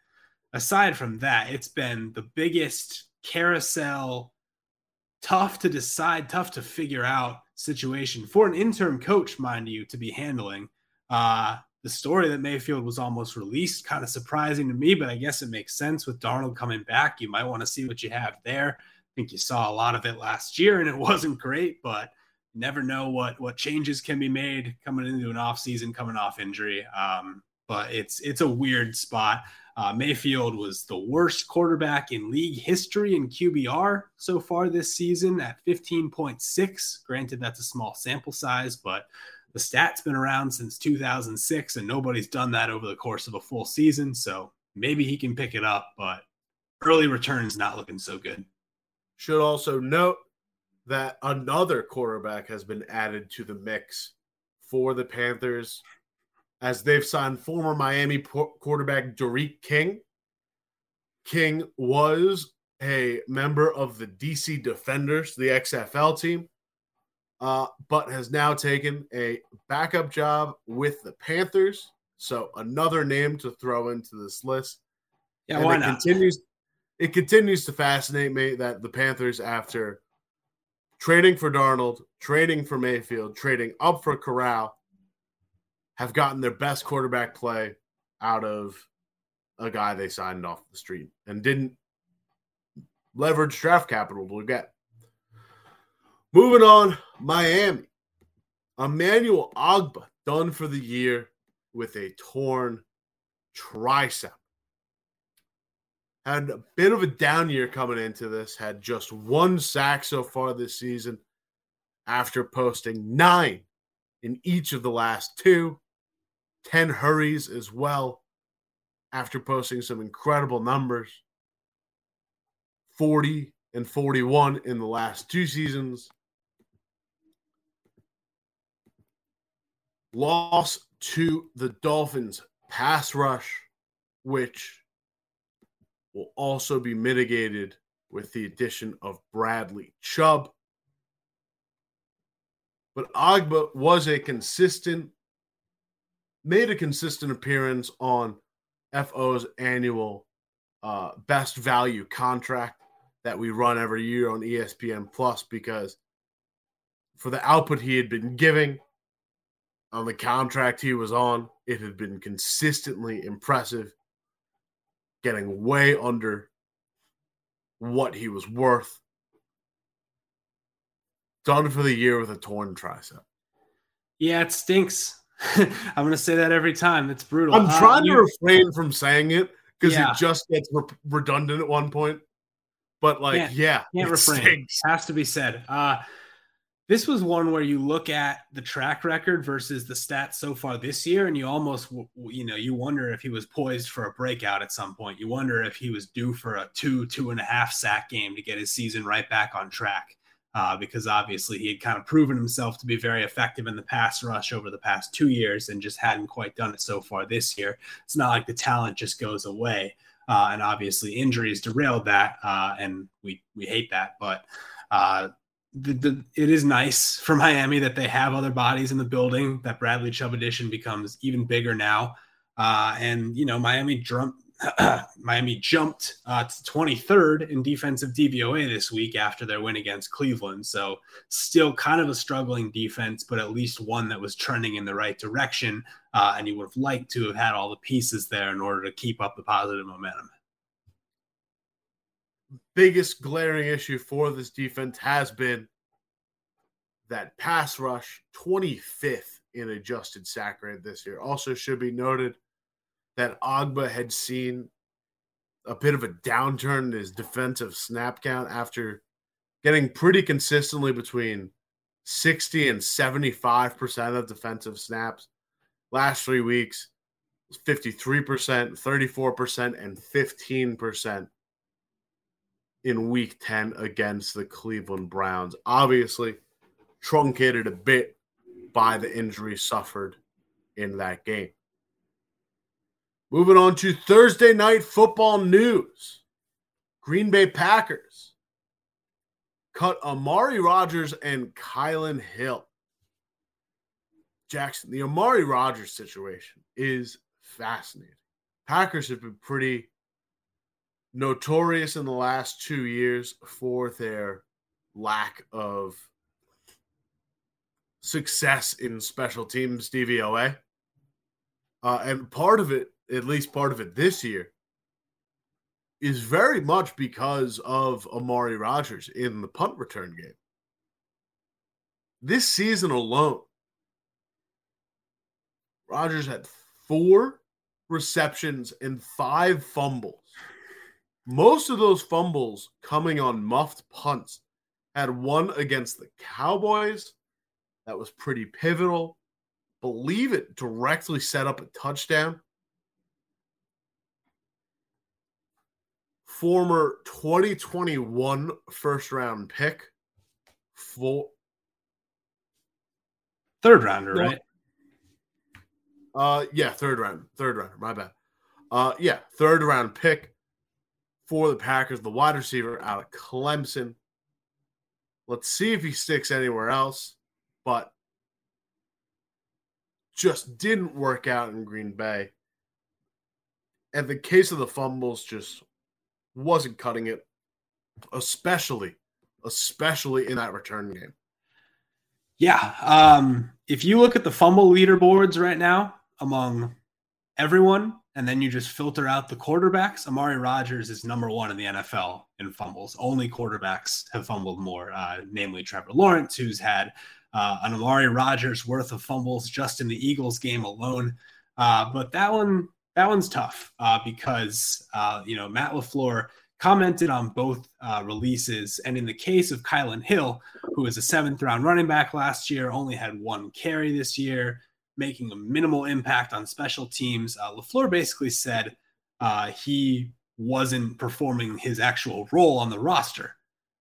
aside from that, it's been the biggest carousel, tough to decide, tough to figure out situation for an interim coach, mind you, to be handling. Uh, the story that Mayfield was almost released, kind of surprising to me, but I guess it makes sense with Darnold coming back. You might want to see what you have there. I think you saw a lot of it last year and it *laughs* wasn't great, but never know what what changes can be made coming into an off season, coming off injury. Um, but it's it's a weird spot. Uh, Mayfield was the worst quarterback in league history in QBR so far this season at 15.6. Granted, that's a small sample size, but the stat's been around since 2006, and nobody's done that over the course of a full season. So maybe he can pick it up, but early returns not looking so good. Should also note that another quarterback has been added to the mix for the Panthers as they've signed former Miami quarterback D'Eriq King. King was a member of the DC Defenders, the XFL team, uh, but has now taken a backup job with the Panthers. So another name to throw into this list. Yeah, and why it not? Continues, it continues to fascinate me that the Panthers, after trading for Darnold, trading for Mayfield, trading up for Corral, have gotten their best quarterback play out of a guy they signed off the street and didn't leverage draft capital to get. Moving on, Miami. Emmanuel Ogbah done for the year with a torn tricep. Had a bit of a down year coming into this, had just one sack so far this season after posting nine in each of the last two. 10 hurries as well after posting some incredible numbers 40 and 41 in the last two seasons. Loss to the Dolphins pass rush, which will also be mitigated with the addition of Bradley Chubb. But Ogbah was a consistent made a consistent appearance on FO's annual uh, best value contract that we run every year on ESPN Plus because for the output he had been giving on the contract he was on, it had been consistently impressive, getting way under what he was worth. Done for the year with a torn tricep. Yeah, it stinks. *laughs* I'm going to say that every time. It's brutal. I'm uh, trying uh, to refrain from saying it because yeah. it just gets re- redundant at one point. But like, can't, yeah, can't refrain. Stinks. Has to be said. Uh, this was one where you look at the track record versus the stats so far this year, and you almost, you know, you wonder if he was poised for a breakout at some point. You wonder if he was due for a two, two and a half sack game to get his season right back on track uh, because obviously he had kind of proven himself to be very effective in the pass rush over the past two years and just hadn't quite done it so far this year. It's not like the talent just goes away. Uh, and obviously injuries derailed that, uh, and we we hate that. But uh, the, the, it is nice *laughs* for Miami that they have other bodies in the building. That Bradley Chubb addition becomes even bigger now, uh, and you know Miami jumped. *clears throat* Miami jumped uh, to 23rd in defensive DVOA this week after their win against Cleveland. So, still kind of a struggling defense, but at least one that was trending in the right direction. Uh, and you would have liked to have had all the pieces there in order to keep up the positive momentum biggest glaring issue for this defense has been that pass rush 25th in adjusted sack rate this year. Also, should be noted that Ogbah had seen a bit of a downturn in his defensive snap count after getting pretty consistently between 60 and 75% of defensive snaps. Last three weeks, 53%, 34%, and 15% in week 10 against the Cleveland Browns. Obviously, truncated a bit by the injury suffered in that game. Moving on to Thursday night football news Green Bay Packers cut Amari Rodgers and Kylan Hill. Jackson, the Amari Rodgers situation is fascinating. Packers have been pretty notorious in the last two years for their lack of success in special teams DVOA. Uh, and part of it, at least part of it this year, is very much because of Amari Rodgers in the punt return game. This season alone, Rodgers had four receptions and five fumbles most of those fumbles coming on muffed punts had one against the Cowboys that was pretty pivotal. Believe it directly set up a touchdown. Former 2021 first round pick for third rounder, right? Uh yeah, third round, third rounder, my bad. Uh yeah, third round pick for the Packers, the wide receiver out of Clemson. Let's see if he sticks anywhere else, but just didn't work out in Green Bay. And the case of the fumbles just wasn't cutting it, especially, especially in that return game. Yeah. Um, if you look at the fumble leaderboards right now among everyone, and then you just filter out the quarterbacks, Amari Rodgers is number one in the NFL in fumbles. Only quarterbacks have fumbled more, uh, namely Trevor Lawrence, who's had uh, an Amari Rodgers worth of fumbles just in the Eagles game alone. Uh, but that one, that one's tough uh, because uh, you know Matt LaFleur commented on both uh, releases, and in the case of Kylan Hill, who was a seventh round running back last year, only had one carry this year making a minimal impact on special teams. Uh, LaFleur basically said uh, he wasn't performing his actual role on the roster.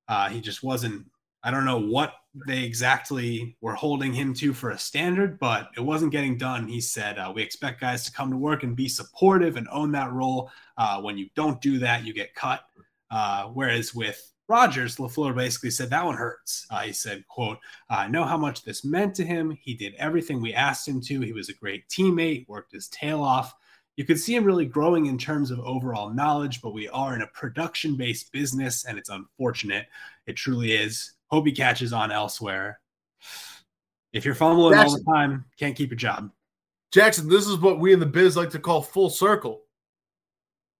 Uh, he just wasn't, I don't know what they exactly were holding him to for a standard, but it wasn't getting done. He said, uh, We expect guys to come to work and be supportive and own that role. Uh, when you don't do that, you get cut. Uh, whereas with Rodgers, LaFleur basically said that one hurts. Uh, he said, quote, I know how much this meant to him. He did everything we asked him to. He was a great teammate, worked his tail off. You could see him really growing in terms of overall knowledge, but we are in a production based business and it's unfortunate. It truly is. Hope he catches on elsewhere. If you're fumbling Jackson, all the time, can't keep a job. Jackson, this is what we in the biz like to call full circle.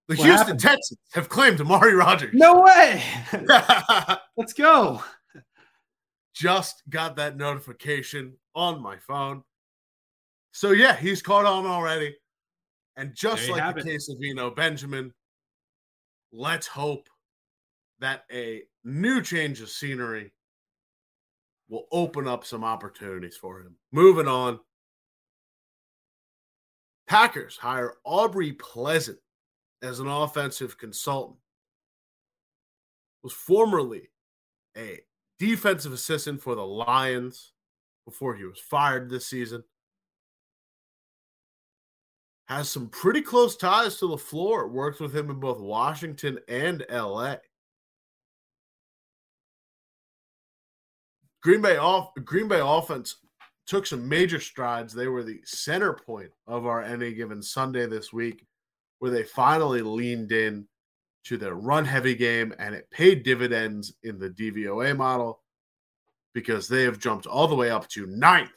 The what Houston happened? Texans have claimed Amari Rodgers. No way. *laughs* Let's go. Just got that notification on my phone. So yeah, he's caught on already. And just like the it. case of Eno Benjamin, let's hope that a new change of scenery will open up some opportunities for him. Moving on. Packers hire Aubrey Pleasant as an offensive consultant, was formerly a defensive assistant for the Lions before he was fired this season. Has some pretty close ties to LaFleur. Worked with him in both Washington and LA. Green Bay off Green Bay offense took some major strides. They were the center point of our any given Sunday this week, where they finally leaned in to their run heavy game, and it paid dividends in the DVOA model because they have jumped all the way up to ninth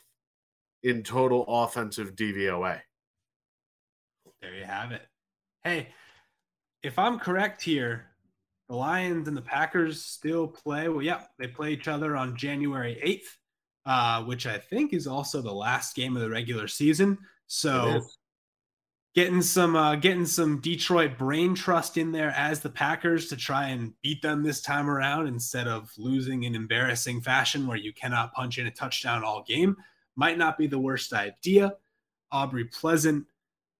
in total offensive DVOA. There you have it. Hey, if I'm correct here, the Lions and the Packers still play. Well, yeah, they play each other on January 8th, uh, which I think is also the last game of the regular season. So getting some uh, getting some Detroit brain trust in there as the Packers to try and beat them this time around instead of losing in embarrassing fashion where you cannot punch in a touchdown all game might not be the worst idea. Aubrey Pleasant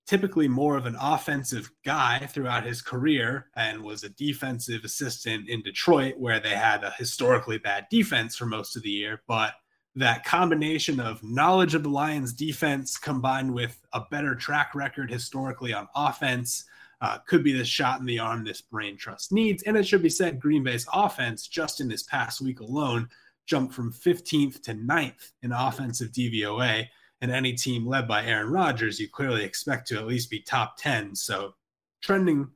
typically more of an offensive guy throughout his career and was a defensive assistant in Detroit, where they had a historically bad defense for most of the year. But that combination of knowledge of the Lions defense combined with a better track record historically on offense uh, could be the shot in the arm this brain trust needs. And it should be said, Green Bay's offense just in this past week alone jumped from 15th to 9th in offensive DVOA and any team led by Aaron Rodgers, you clearly expect to at least be top 10. So trending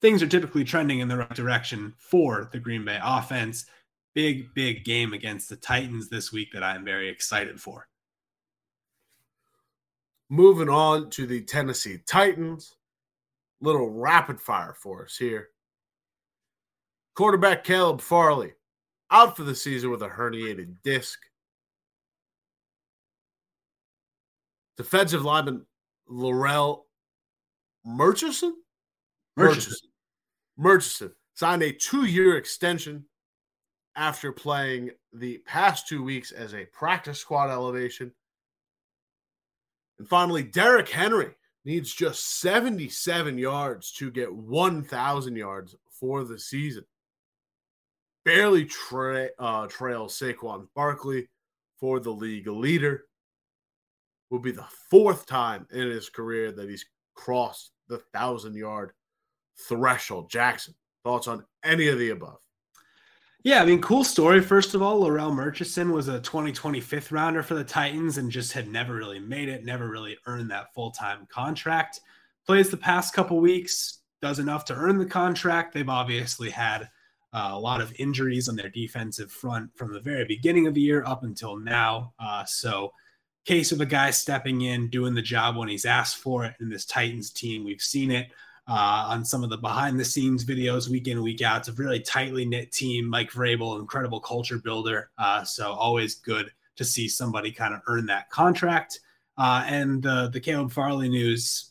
things are typically trending in the right direction for the Green Bay offense. Big, big game against the Titans this week that I'm very excited for. Moving on to the Tennessee Titans. Little rapid fire for us here. Quarterback Caleb Farley out for the season with a herniated disc. Defensive lineman Larrell Murchison? Murchison. Murchison signed a two-year extension after playing the past two weeks as a practice squad elevation. And finally, Derrick Henry needs just 77 yards to get 1,000 yards for the season. Barely tra- uh, trails Saquon Barkley for the league leader will be the fourth time in his career that he's crossed the thousand yard threshold. Jackson, thoughts on any of the above? Yeah, I mean, cool story. First of all, Larrell Murchison was a 2020 fifth rounder for the Titans and just had never really made it, never really earned that full time contract. Plays the past couple weeks, does enough to earn the contract. They've obviously had uh, a lot of injuries on their defensive front from the very beginning of the year up until now. Uh, so, case of a guy stepping in, doing the job when he's asked for it in this Titans team. We've seen it uh, on some of the behind the scenes videos week in, week out. It's a really tightly knit team. Mike Vrabel, incredible culture builder. Uh, so always good to see somebody kind of earn that contract. Uh, and the, the Caleb Farley news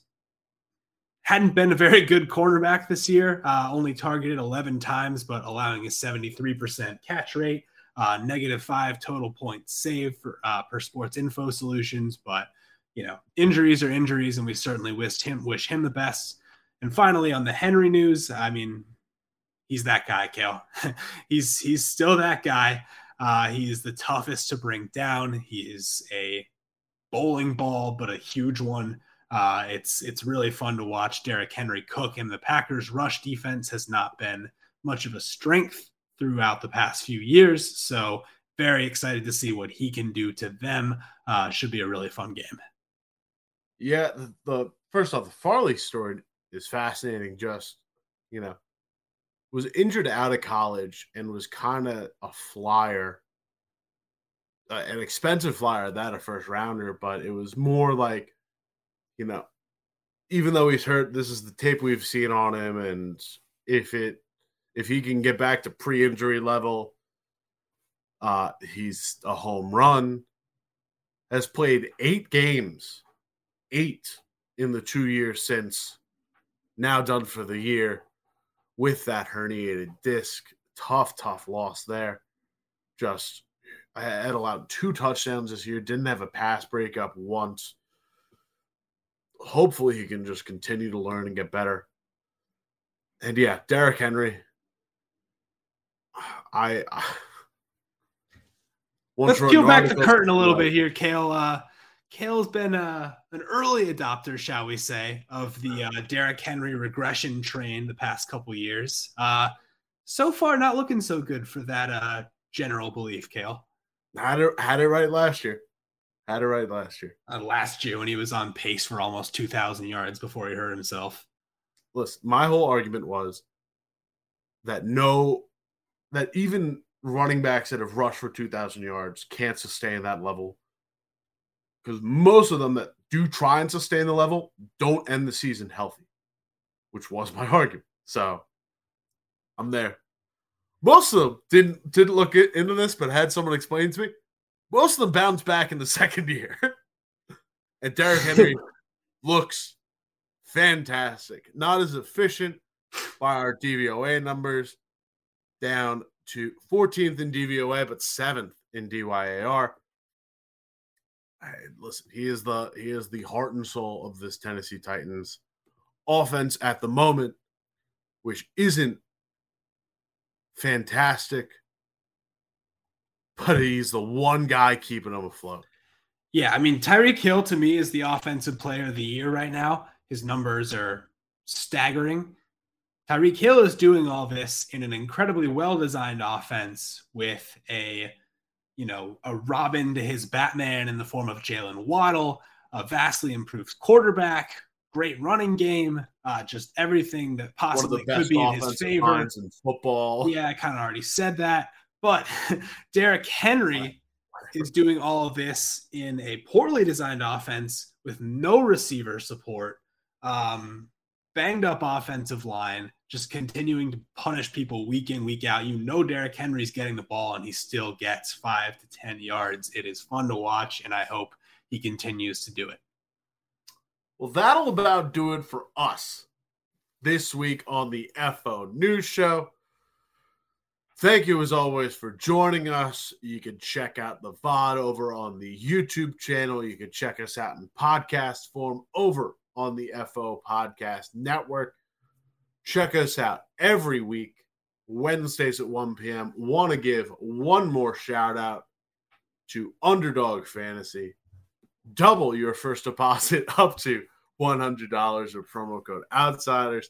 hadn't been a very good cornerback this year, uh, only targeted 11 times, but allowing a 73% catch rate uh, negative five total points saved for uh, per Sports Info Solutions. But you know, injuries are injuries, and we certainly wish him wish him the best. And finally, on the Henry news, I mean, he's that guy, Cale. *laughs* he's he's still that guy. Uh, he's the toughest to bring down. He is a bowling ball, but a huge one. Uh, it's it's really fun to watch Derrick Henry cook, and the Packers' rush defense has not been much of a strength throughout the past few years. So very excited to see what he can do to them. Uh, should be a really fun game. Yeah, the, the first off, the Farley story is fascinating. Just you know, was injured out of college and was kind of a flyer, uh, an expensive flyer, that a first rounder, but it was more like, you know, even though he's hurt, this is the tape we've seen on him, and if it if he can get back to pre-injury level, uh, he's a home run. Has played eight games, eight in the two years since. Now done for the year with that herniated disc. Tough, tough loss there. Just had allowed two touchdowns this year. Didn't have a pass breakup once. Hopefully, he can just continue to learn and get better. And yeah, Derrick Henry, I. I *laughs* Let's peel back the curtain a little bit here, Cale. Uh, Cale's been uh, an early adopter, shall we say, of the uh, Derrick Henry regression train the past couple years. Uh, so far, not looking so good for that uh, general belief, Cale. Had it had it right last year. Had it right last year. Uh, last year when he was on pace for almost 2,000 yards before he hurt himself. Listen, my whole argument was that no, that even running backs that have rushed for 2,000 yards can't sustain that level. Because most of them that do try and sustain the level don't end the season healthy, which was my *laughs* argument. So I'm there. Most of them didn't didn't look into this, but had someone explain to me. Most of them bounced back in the *laughs* second year. *laughs* and Derrick Henry looks fantastic. Not as efficient by our DVOA numbers, down to 14th in DVOA, but seventh in DYAR. listen, he is the he is the heart and soul of this Tennessee Titans offense at the moment, which isn't fantastic, but he's the one guy keeping them afloat. Yeah, I mean Tyreek Hill to me is the offensive player of the year right now. His numbers are staggering. Tyreek Hill is doing all this in an incredibly well-designed offense with a, you know, a Robin to his Batman in the form of Jalen Waddle, a vastly improved quarterback, great running game, uh, just everything that possibly could be in his favor. In football. Yeah, I kind of already said that. But *laughs* Derrick Henry is doing all of this in a poorly designed offense with no receiver support, um, banged up offensive line, just continuing to punish people week in, week out. You know, Derrick Henry's getting the ball and he still gets five to 10 yards. It is fun to watch, and I hope he continues to do it. Well, that'll about do it for us this week on the FO News Show. Thank you as always for joining us. You can check out the VOD over on the YouTube channel. You can check us out in podcast form over on the FO Podcast Network. Check us out every week, Wednesdays at 1 p.m. Want to give one more shout out to Underdog Fantasy. Double your first deposit *laughs* up to $100 with promo code Outsiders.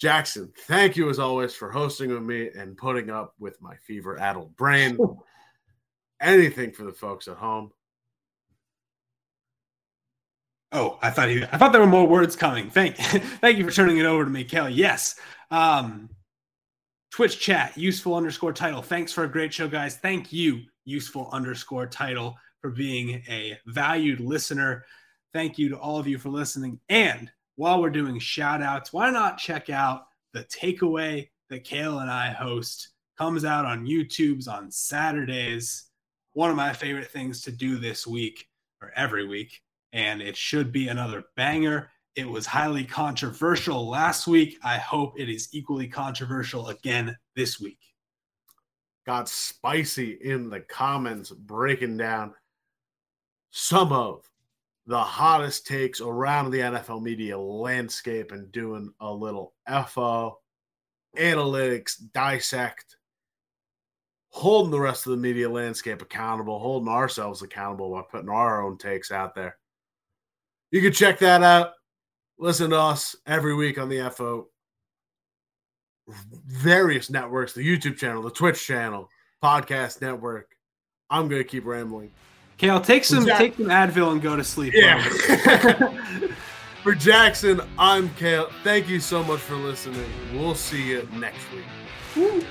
Jackson, thank you as always for hosting with me and putting up with my fever addled brain. *laughs* Anything for the folks at home. Oh, I thought he, I thought there were more words coming. Thank, *laughs* thank you for turning it over to me, Kelly. Yes. Um, Twitch chat, useful underscore title. Thanks for a great show, guys. Thank you, useful underscore title, for being a valued listener. Thank you to all of you for listening. And while we're doing shout outs, why not check out the takeaway that Cale and I host? Comes out on YouTube's on Saturdays. One of my favorite things to do this week or every week. And it should be another banger. It was highly controversial last week. I hope it is equally controversial again this week. Got spicy in the comments breaking down some of the hottest takes around the NFL media landscape and doing a little FO, analytics, dissect, holding the rest of the media landscape accountable, holding ourselves accountable by putting our own takes out there. You can check that out. Listen to us every week on the FO. Various networks, the YouTube channel, the Twitch channel, podcast network. I'm going to keep rambling. Cale, take some Jack- take some Advil and go to sleep. Yeah. *laughs* for Jackson, I'm Cale. Thank you so much for listening. We'll see you next week. Woo.